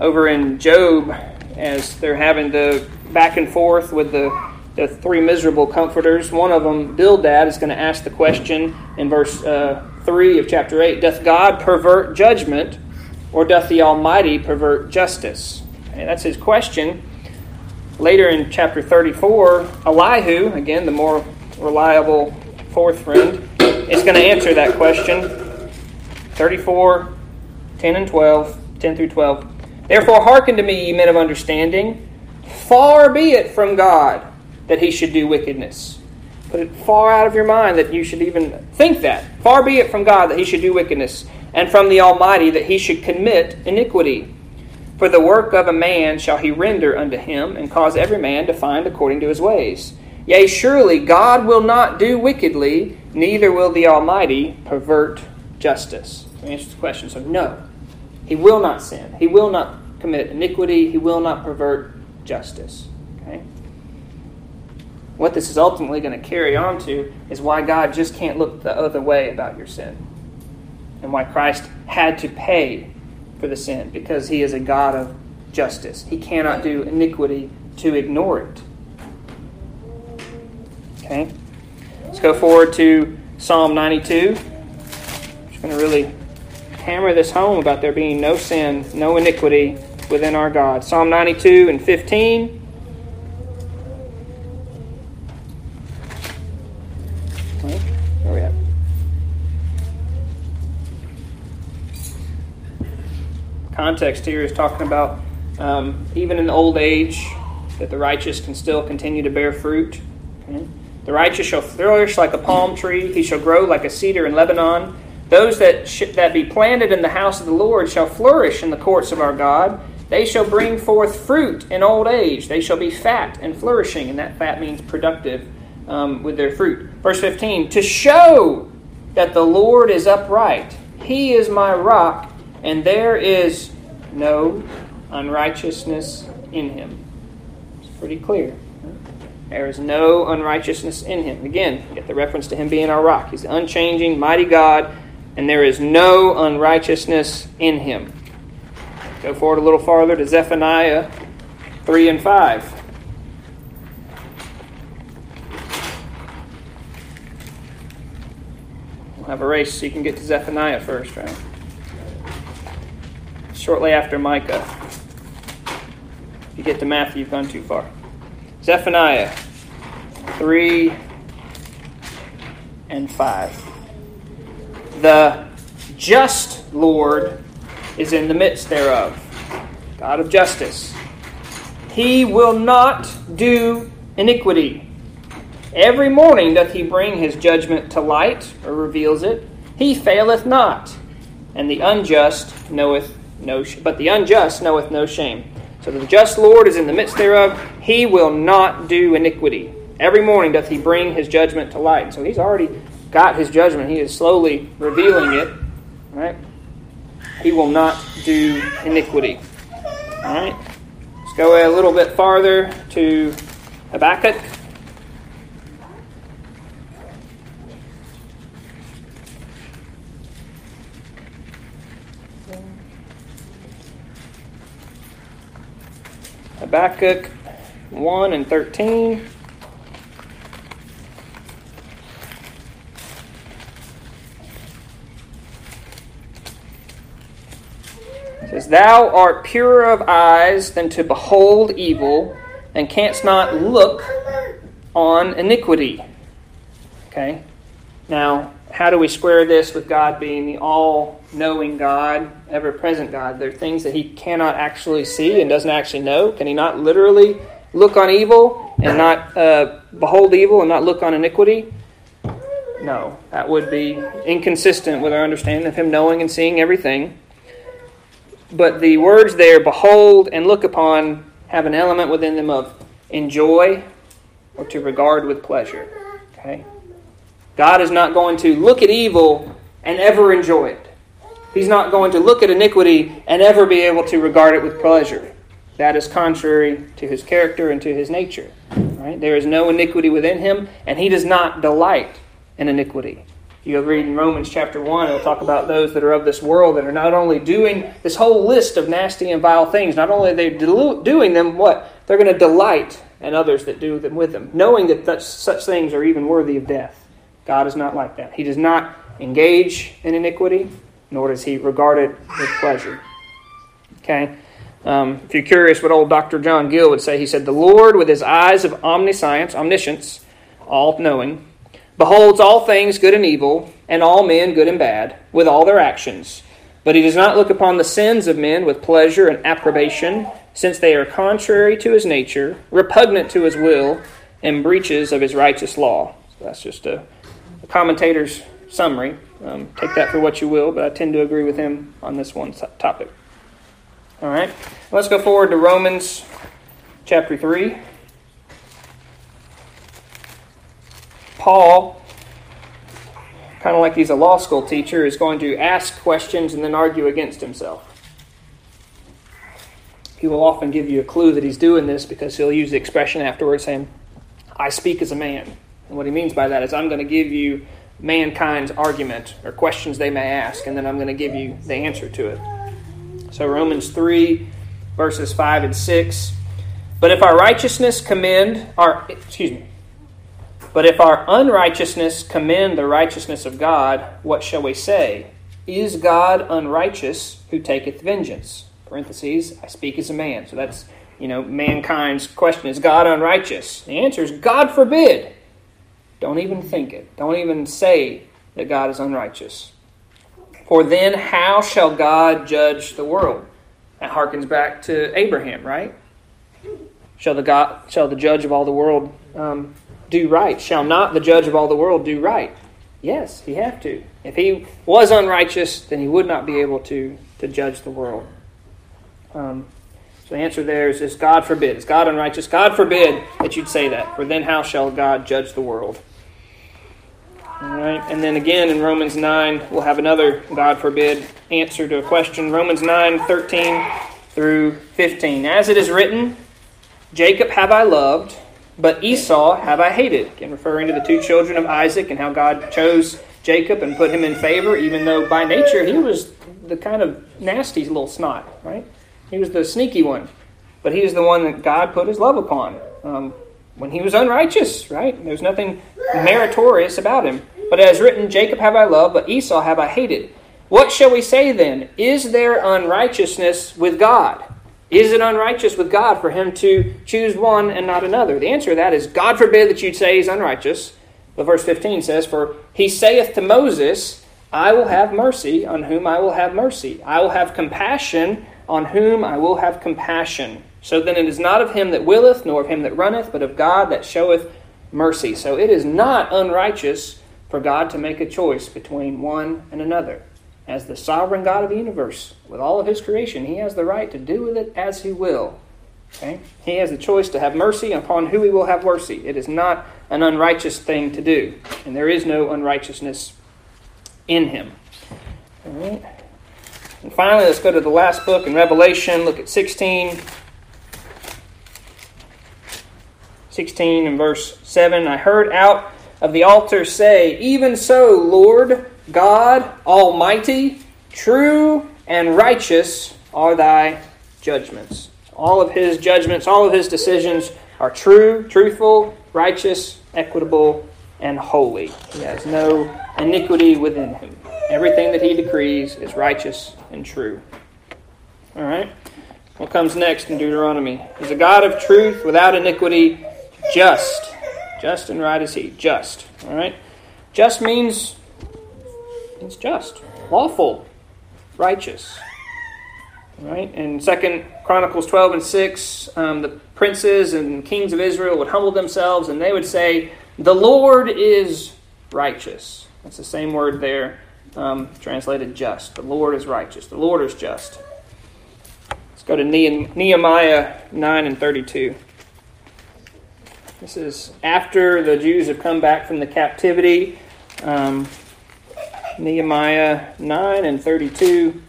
Over in Job, as they're having the back and forth with the the three miserable comforters. One of them, Bildad, is going to ask the question in verse uh, 3 of chapter 8 Doth God pervert judgment or doth the Almighty pervert justice? And that's his question. Later in chapter 34, Elihu, again the more reliable fourth friend, is going to answer that question. 34, 10 and 12, 10 through 12. Therefore, hearken to me, ye men of understanding. Far be it from God that he should do wickedness. Put it far out of your mind that you should even think that. Far be it from God that he should do wickedness and from the Almighty that he should commit iniquity. For the work of a man shall he render unto him, and cause every man to find according to his ways. Yea, surely God will not do wickedly, neither will the Almighty pervert justice. Answer the question, so no, he will not sin. He will not commit iniquity. He will not pervert justice. What this is ultimately going to carry on to is why God just can't look the other way about your sin. And why Christ had to pay for the sin, because he is a God of justice. He cannot do iniquity to ignore it. Okay? Let's go forward to Psalm 92. Just going to really hammer this home about there being no sin, no iniquity within our God. Psalm 92 and 15. Where we at? Context here is talking about um, even in old age that the righteous can still continue to bear fruit. Okay? The righteous shall flourish like a palm tree; he shall grow like a cedar in Lebanon. Those that sh- that be planted in the house of the Lord shall flourish in the courts of our God. They shall bring forth fruit in old age. They shall be fat and flourishing, and that fat means productive um, with their fruit. Verse 15 To show that the Lord is upright, He is my rock, and there is no unrighteousness in Him. It's pretty clear. There is no unrighteousness in Him. Again, get the reference to Him being our rock. He's the unchanging, mighty God, and there is no unrighteousness in Him. Go forward a little farther to Zephaniah 3 and 5. We'll have a race so you can get to Zephaniah first, right? Shortly after Micah. If you get to Matthew, you've gone too far. Zephaniah 3 and 5. The just Lord is in the midst thereof. God of justice. He will not do iniquity. Every morning doth he bring his judgment to light, or reveals it. He faileth not, and the unjust knoweth no sh- but the unjust knoweth no shame. So the just Lord is in the midst thereof. He will not do iniquity. Every morning doth he bring his judgment to light. So he's already got his judgment. He is slowly revealing it. Right? He will not do iniquity. All right? Let's go a little bit farther to Habakkuk. Habakkuk 1 and 13. It says, Thou art purer of eyes than to behold evil, and canst not look on iniquity. Okay? Now, how do we square this with God being the all knowing God, ever present God? There are things that He cannot actually see and doesn't actually know. Can He not literally look on evil and not uh, behold evil and not look on iniquity? No, that would be inconsistent with our understanding of Him knowing and seeing everything. But the words there, behold and look upon, have an element within them of enjoy or to regard with pleasure. Okay? God is not going to look at evil and ever enjoy it. He's not going to look at iniquity and ever be able to regard it with pleasure. That is contrary to his character and to his nature. Right? There is no iniquity within him, and he does not delight in iniquity. You read in Romans chapter 1, it'll talk about those that are of this world that are not only doing this whole list of nasty and vile things, not only are they doing them, what? They're going to delight in others that do them with them, knowing that such things are even worthy of death. God is not like that. He does not engage in iniquity, nor does he regard it with pleasure. Okay? Um, if you're curious what old Dr. John Gill would say, he said, The Lord, with his eyes of omniscience, omniscience, all knowing, beholds all things good and evil, and all men good and bad, with all their actions. But he does not look upon the sins of men with pleasure and approbation, since they are contrary to his nature, repugnant to his will, and breaches of his righteous law. So that's just a commentator's summary. Um, take that for what you will, but I tend to agree with him on this one topic. All right, let's go forward to Romans chapter 3. Paul, kind of like he's a law school teacher, is going to ask questions and then argue against himself. He will often give you a clue that he's doing this because he'll use the expression afterwards saying, I speak as a man. And what he means by that is I'm going to give you mankind's argument or questions they may ask, and then I'm going to give you the answer to it. So, Romans 3, verses 5 and 6. But if our righteousness commend our, excuse me, but if our unrighteousness commend the righteousness of God, what shall we say? Is God unrighteous who taketh vengeance? Parentheses, I speak as a man. So that's, you know, mankind's question is God unrighteous? The answer is God forbid. Don't even think it. Don't even say that God is unrighteous. For then how shall God judge the world? That harkens back to Abraham, right? Shall the God, shall the judge of all the world um, do right? Shall not the judge of all the world do right? Yes, he have to. If he was unrighteous, then he would not be able to, to judge the world. Um, so the answer there is, is God forbid. Is God unrighteous? God forbid that you'd say that. For then how shall God judge the world? All right, and then again in Romans 9, we'll have another, God forbid, answer to a question. Romans 9, 13 through 15. As it is written, Jacob have I loved, but Esau have I hated. Again, referring to the two children of Isaac and how God chose Jacob and put him in favor, even though by nature he was the kind of nasty little snot, right? He was the sneaky one. But he was the one that God put his love upon. Um, when he was unrighteous, right? There's nothing meritorious about him. But as written, Jacob have I loved, but Esau have I hated. What shall we say then? Is there unrighteousness with God? Is it unrighteous with God for him to choose one and not another? The answer to that is God forbid that you'd say he's unrighteous. But verse 15 says, For he saith to Moses, I will have mercy on whom I will have mercy. I will have compassion on whom I will have compassion. So then it is not of him that willeth, nor of him that runneth, but of God that showeth mercy. So it is not unrighteous for God to make a choice between one and another. As the sovereign God of the universe, with all of his creation, he has the right to do with it as he will. Okay? He has the choice to have mercy upon who he will have mercy. It is not an unrighteous thing to do, and there is no unrighteousness in him. All right. And finally, let's go to the last book in Revelation. Look at 16. 16 and verse 7 I heard out of the altar say, Even so, Lord God Almighty, true and righteous are thy judgments. All of his judgments, all of his decisions are true, truthful, righteous, equitable, and holy. He has no iniquity within him. Everything that he decrees is righteous and true. All right? What comes next in Deuteronomy? He's a God of truth without iniquity just. Just and right is he. Just. All right? Just means it's just. Lawful. Righteous. All right? In Second Chronicles 12 and 6, um, the princes and kings of Israel would humble themselves and they would say, The Lord is righteous. That's the same word there, um, translated just. The Lord is righteous. The Lord is just. Let's go to Nehemiah 9 and 32. This is after the Jews have come back from the captivity. Um, Nehemiah 9 and 32.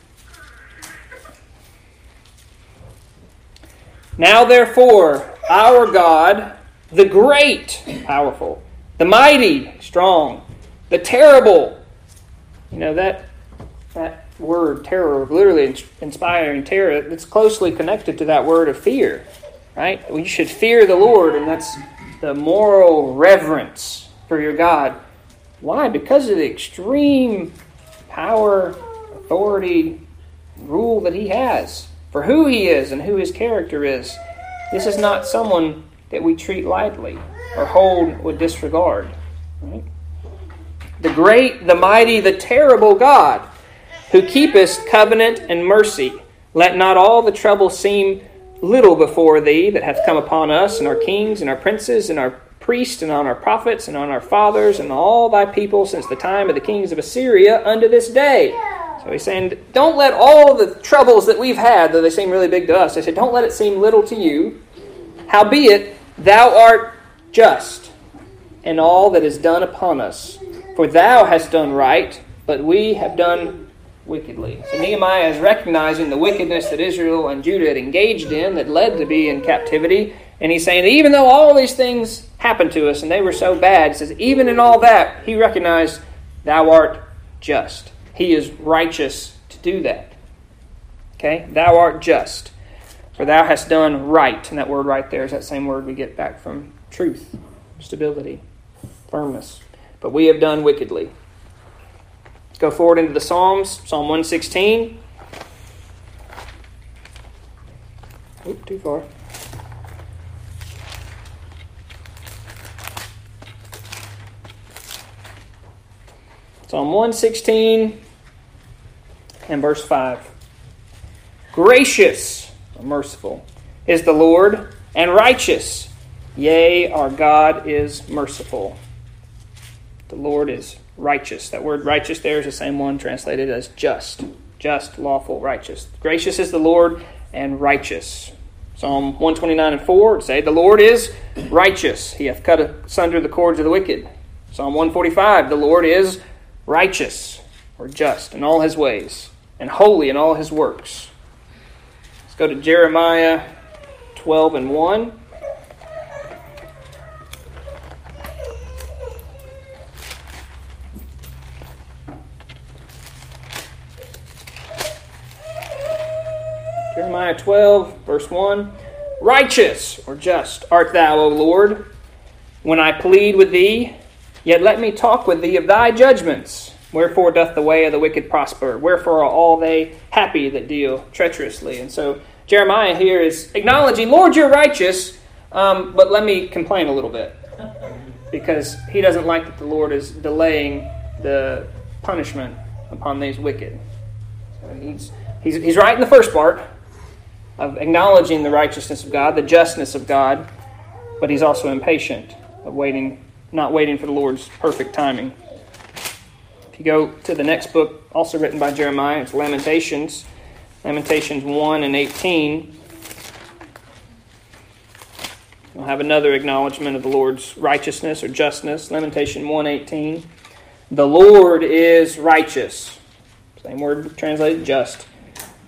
Now, therefore, our God, the great, powerful, the mighty, strong, the terrible, you know, that, that word terror, literally inspiring terror, it's closely connected to that word of fear, right? You should fear the Lord, and that's the moral reverence for your God. Why? Because of the extreme power, authority, rule that He has for who He is and who His character is. This is not someone that we treat lightly or hold with disregard. The great, the mighty, the terrible God who keepeth covenant and mercy. Let not all the trouble seem little before thee that hath come upon us and our kings and our princes and our priests and on our prophets and on our fathers and all thy people since the time of the kings of Assyria unto this day. So he's saying, don't let all the troubles that we've had, though they seem really big to us, I said, don't let it seem little to you. Howbeit, thou art just in all that is done upon us. For thou hast done right, but we have done wickedly. So Nehemiah is recognizing the wickedness that Israel and Judah had engaged in that led to be in captivity, And he's saying, even though all these things happened to us and they were so bad, he says, even in all that, he recognized, Thou art just. He is righteous to do that. Okay? Thou art just. For thou hast done right. And that word right there is that same word we get back from truth, stability, firmness. But we have done wickedly. Go forward into the Psalms. Psalm 116. Oop, too far. Psalm 116 and verse 5. Gracious, merciful, is the Lord, and righteous. Yea, our God is merciful. The Lord is righteous. That word righteous there is the same one translated as just. Just, lawful, righteous. Gracious is the Lord, and righteous. Psalm 129 and 4 say, The Lord is righteous. He hath cut asunder the cords of the wicked. Psalm 145, The Lord is righteous or just in all his ways, and holy in all his works. Let's go to Jeremiah 12 and 1. Jeremiah 12, verse 1. Righteous or just art thou, O Lord, when I plead with thee Yet let me talk with thee of thy judgments. Wherefore doth the way of the wicked prosper? Wherefore are all they happy that deal treacherously? And so Jeremiah here is acknowledging, Lord, you're righteous, um, but let me complain a little bit. Because he doesn't like that the Lord is delaying the punishment upon these wicked. So he's, he's, he's right in the first part of acknowledging the righteousness of God, the justness of God, but he's also impatient of waiting not waiting for the Lord's perfect timing. If you go to the next book, also written by Jeremiah, it's Lamentations, Lamentations 1 and 18. We'll have another acknowledgement of the Lord's righteousness or justness. Lamentation 1:18. The Lord is righteous. Same word translated just.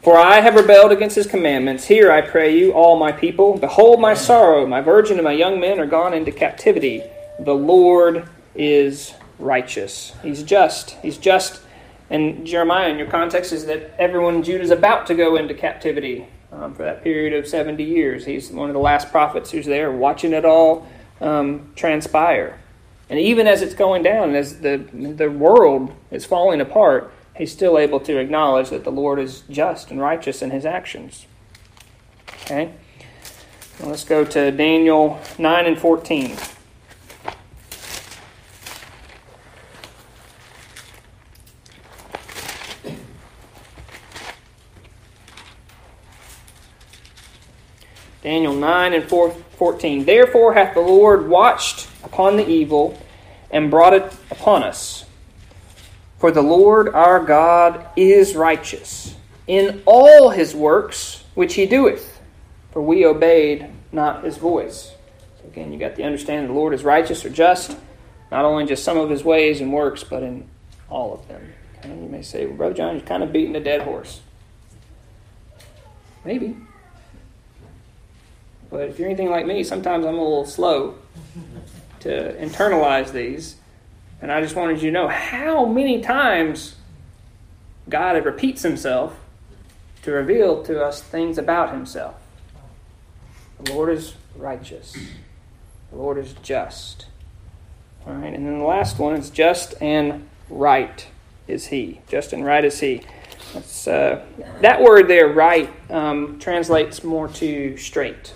For I have rebelled against his commandments. Hear, I pray you, all my people. Behold my sorrow. My virgin and my young men are gone into captivity. The Lord is righteous. He's just. He's just. And Jeremiah, in your context, is that everyone in Judah is about to go into captivity um, for that period of 70 years. He's one of the last prophets who's there watching it all um, transpire. And even as it's going down, as the, the world is falling apart, he's still able to acknowledge that the Lord is just and righteous in his actions. Okay? Now let's go to Daniel 9 and 14. Daniel 9 and 14. Therefore hath the Lord watched upon the evil and brought it upon us. For the Lord our God is righteous in all his works which he doeth, for we obeyed not his voice. So again, you got the understanding the Lord is righteous or just, not only just some of his ways and works, but in all of them. Okay? You may say, well, Brother John, you're kind of beating a dead horse. Maybe. But if you're anything like me, sometimes I'm a little slow to internalize these. And I just wanted you to know how many times God repeats himself to reveal to us things about himself. The Lord is righteous. The Lord is just. All right, and then the last one is just and right is he. Just and right is he. That's, uh, that word there, right, um, translates more to straight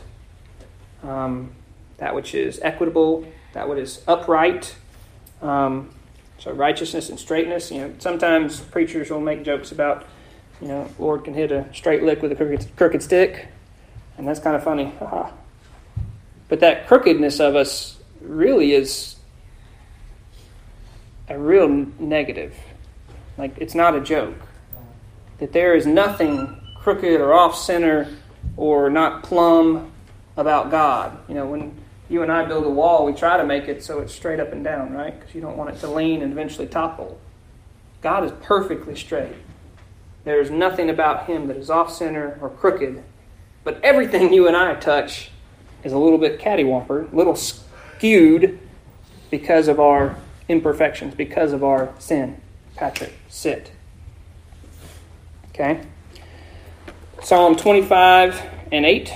um, that which is equitable, that which is upright. Um, so righteousness and straightness. You know, sometimes preachers will make jokes about, you know, Lord can hit a straight lick with a crooked, crooked stick, and that's kind of funny. But that crookedness of us really is a real negative. Like it's not a joke. That there is nothing crooked or off center or not plumb about God. You know, when you and I build a wall, we try to make it so it's straight up and down, right? Because you don't want it to lean and eventually topple. God is perfectly straight. There is nothing about Him that is off center or crooked. But everything you and I touch is a little bit cattywamper, a little skewed because of our imperfections, because of our sin. Patrick, sit. Okay? Psalm 25 and 8.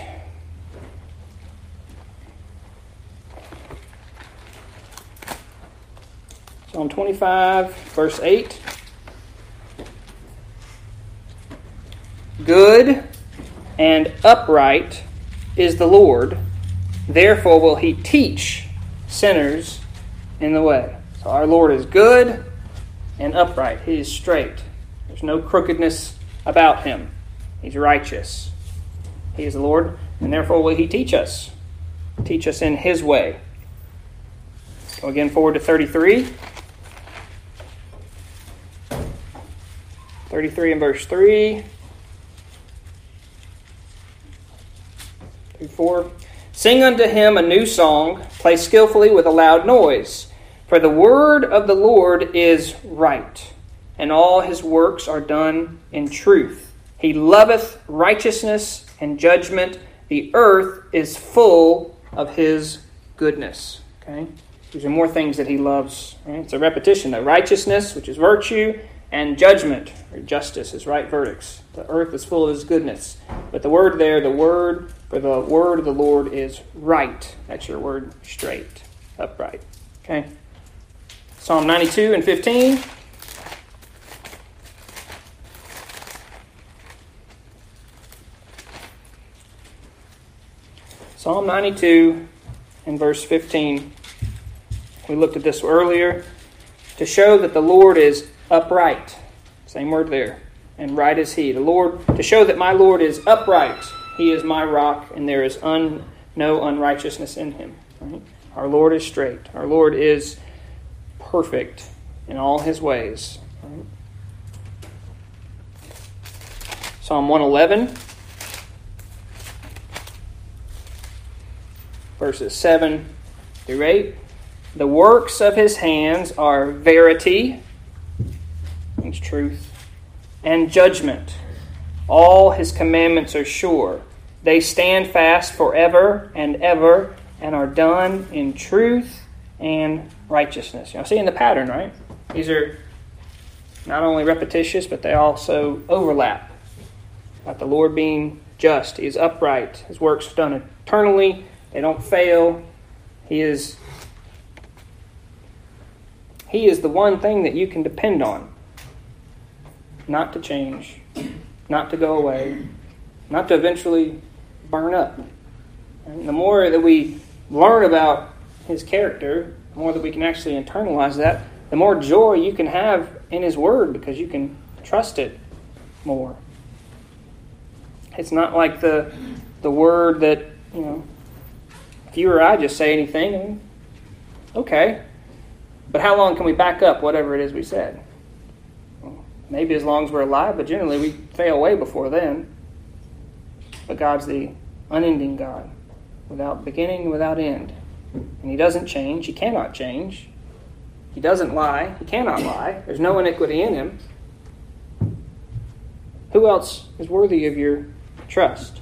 Psalm 25, verse 8. Good and upright is the Lord, therefore will he teach sinners in the way. So our Lord is good and upright. He is straight. There's no crookedness about him. He's righteous. He is the Lord, and therefore will he teach us. Teach us in his way. Go again forward to 33. 33 and verse 3. 4. Sing unto him a new song, play skillfully with a loud noise. For the word of the Lord is right, and all his works are done in truth. He loveth righteousness and judgment. The earth is full of his goodness. Okay? These are more things that he loves. Right? It's a repetition. The righteousness, which is virtue, and judgment or justice is right verdicts. The earth is full of his goodness. But the word there, the word for the word of the Lord is right. That's your word straight, upright. Okay? Psalm 92 and 15. Psalm 92 and verse 15. We looked at this earlier. To show that the Lord is upright. Same word there. And right is he. The Lord, to show that my Lord is upright, he is my rock, and there is un, no unrighteousness in him. Right? Our Lord is straight. Our Lord is perfect in all his ways. Right? Psalm 111, verses 7 through 8. The works of his hands are verity truth, and judgment. All his commandments are sure. They stand fast forever and ever and are done in truth and righteousness. You know, seeing the pattern, right? These are not only repetitious, but they also overlap. About the Lord being just, He is upright. His works done eternally. They don't fail. He is He is the one thing that you can depend on not to change, not to go away, not to eventually burn up. And the more that we learn about his character, the more that we can actually internalize that, the more joy you can have in his word because you can trust it more. It's not like the the word that, you know, if you or I just say anything, okay. But how long can we back up whatever it is we said? Maybe as long as we're alive, but generally we fail away before then. But God's the unending God, without beginning, without end. And He doesn't change. He cannot change. He doesn't lie. He cannot lie. There's no iniquity in Him. Who else is worthy of your trust?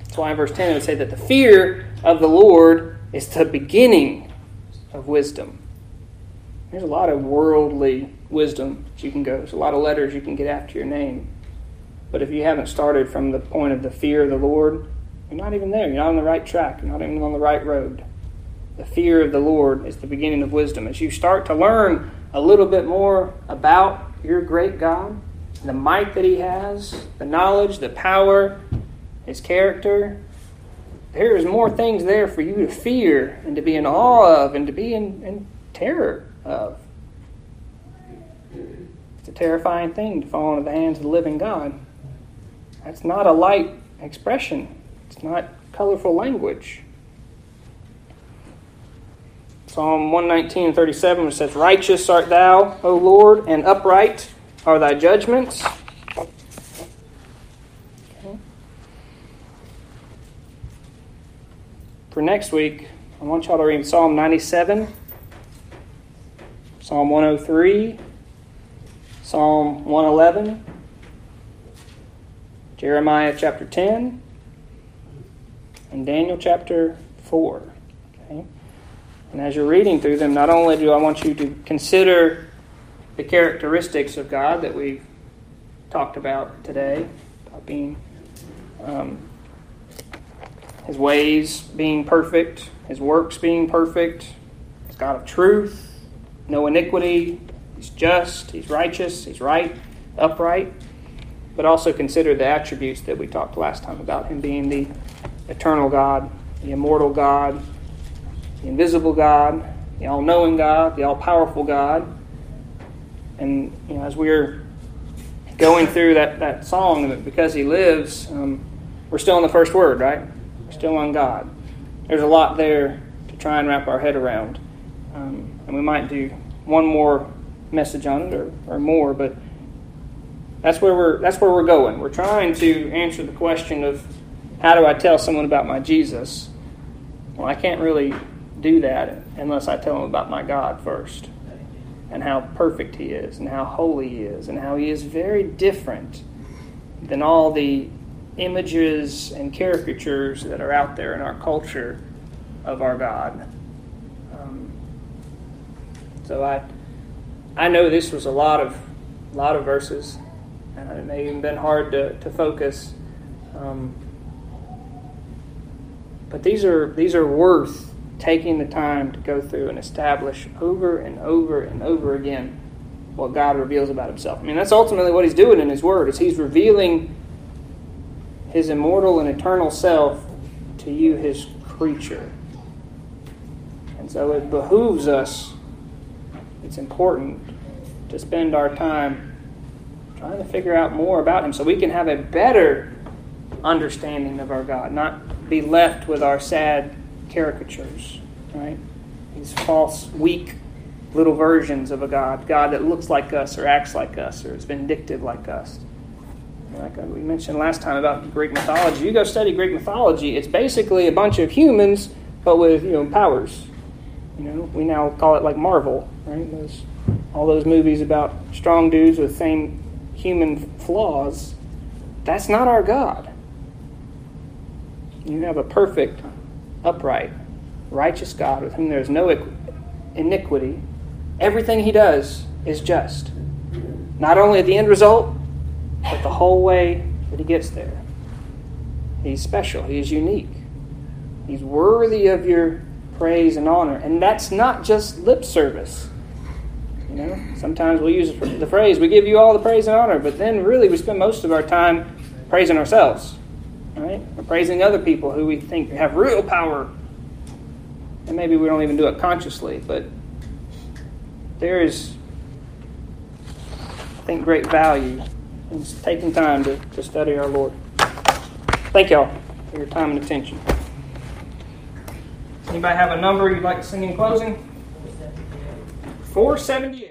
That's why in verse 10 it would say that the fear of the Lord is the beginning of wisdom. There's a lot of worldly wisdom that you can go. There's a lot of letters you can get after your name. But if you haven't started from the point of the fear of the Lord, you're not even there. You're not on the right track. You're not even on the right road. The fear of the Lord is the beginning of wisdom. As you start to learn a little bit more about your great God, the might that He has, the knowledge, the power, His character, there is more things there for you to fear and to be in awe of and to be in, in terror It's a terrifying thing to fall into the hands of the living God. That's not a light expression, it's not colorful language. Psalm 119 and 37 says, Righteous art thou, O Lord, and upright are thy judgments. For next week, I want y'all to read Psalm 97 Psalm 103, Psalm 111, Jeremiah chapter 10, and Daniel chapter 4. Okay? And as you're reading through them, not only do I want you to consider the characteristics of God that we've talked about today, about being um, his ways being perfect, his works being perfect, he's God of truth, no iniquity, he's just, he's righteous, he's right, upright, but also consider the attributes that we talked last time about him being the eternal God, the immortal God, the invisible God, the all knowing God, the all powerful God. And you know, as we're going through that, that song, because he lives, um, we're still in the first word, right? We're still on God. There's a lot there to try and wrap our head around. Um, and we might do one more message on it or, or more, but that's where we're that's where we're going. We're trying to answer the question of how do I tell someone about my Jesus? Well, I can't really do that unless I tell them about my God first and how perfect He is and how holy He is and how He is very different than all the images and caricatures that are out there in our culture of our God. So I, I know this was a lot of, lot of verses, and it may even been hard to, to focus. Um, but these are these are worth taking the time to go through and establish over and over and over again what God reveals about Himself. I mean, that's ultimately what He's doing in His Word. Is He's revealing His immortal and eternal self to you, His creature. And so it behooves us. It's important to spend our time trying to figure out more about Him so we can have a better understanding of our God, not be left with our sad caricatures, right? These false, weak little versions of a God, God that looks like us or acts like us or is vindictive like us. Like we mentioned last time about Greek mythology, you go study Greek mythology, it's basically a bunch of humans but with you know powers. You know, we now call it like Marvel, right? Those, all those movies about strong dudes with same human flaws. That's not our God. You have a perfect, upright, righteous God with whom there is no iniquity. Everything he does is just. Not only the end result, but the whole way that he gets there. He's special, he is unique. He's worthy of your praise and honor. And that's not just lip service. You know, sometimes we use the phrase, we give you all the praise and honor, but then really we spend most of our time praising ourselves. Right? Praising other people who we think have real power. And maybe we don't even do it consciously, but there is, I think, great value in taking time to, to study our Lord. Thank y'all for your time and attention. Anybody have a number you'd like to sing in closing? 478.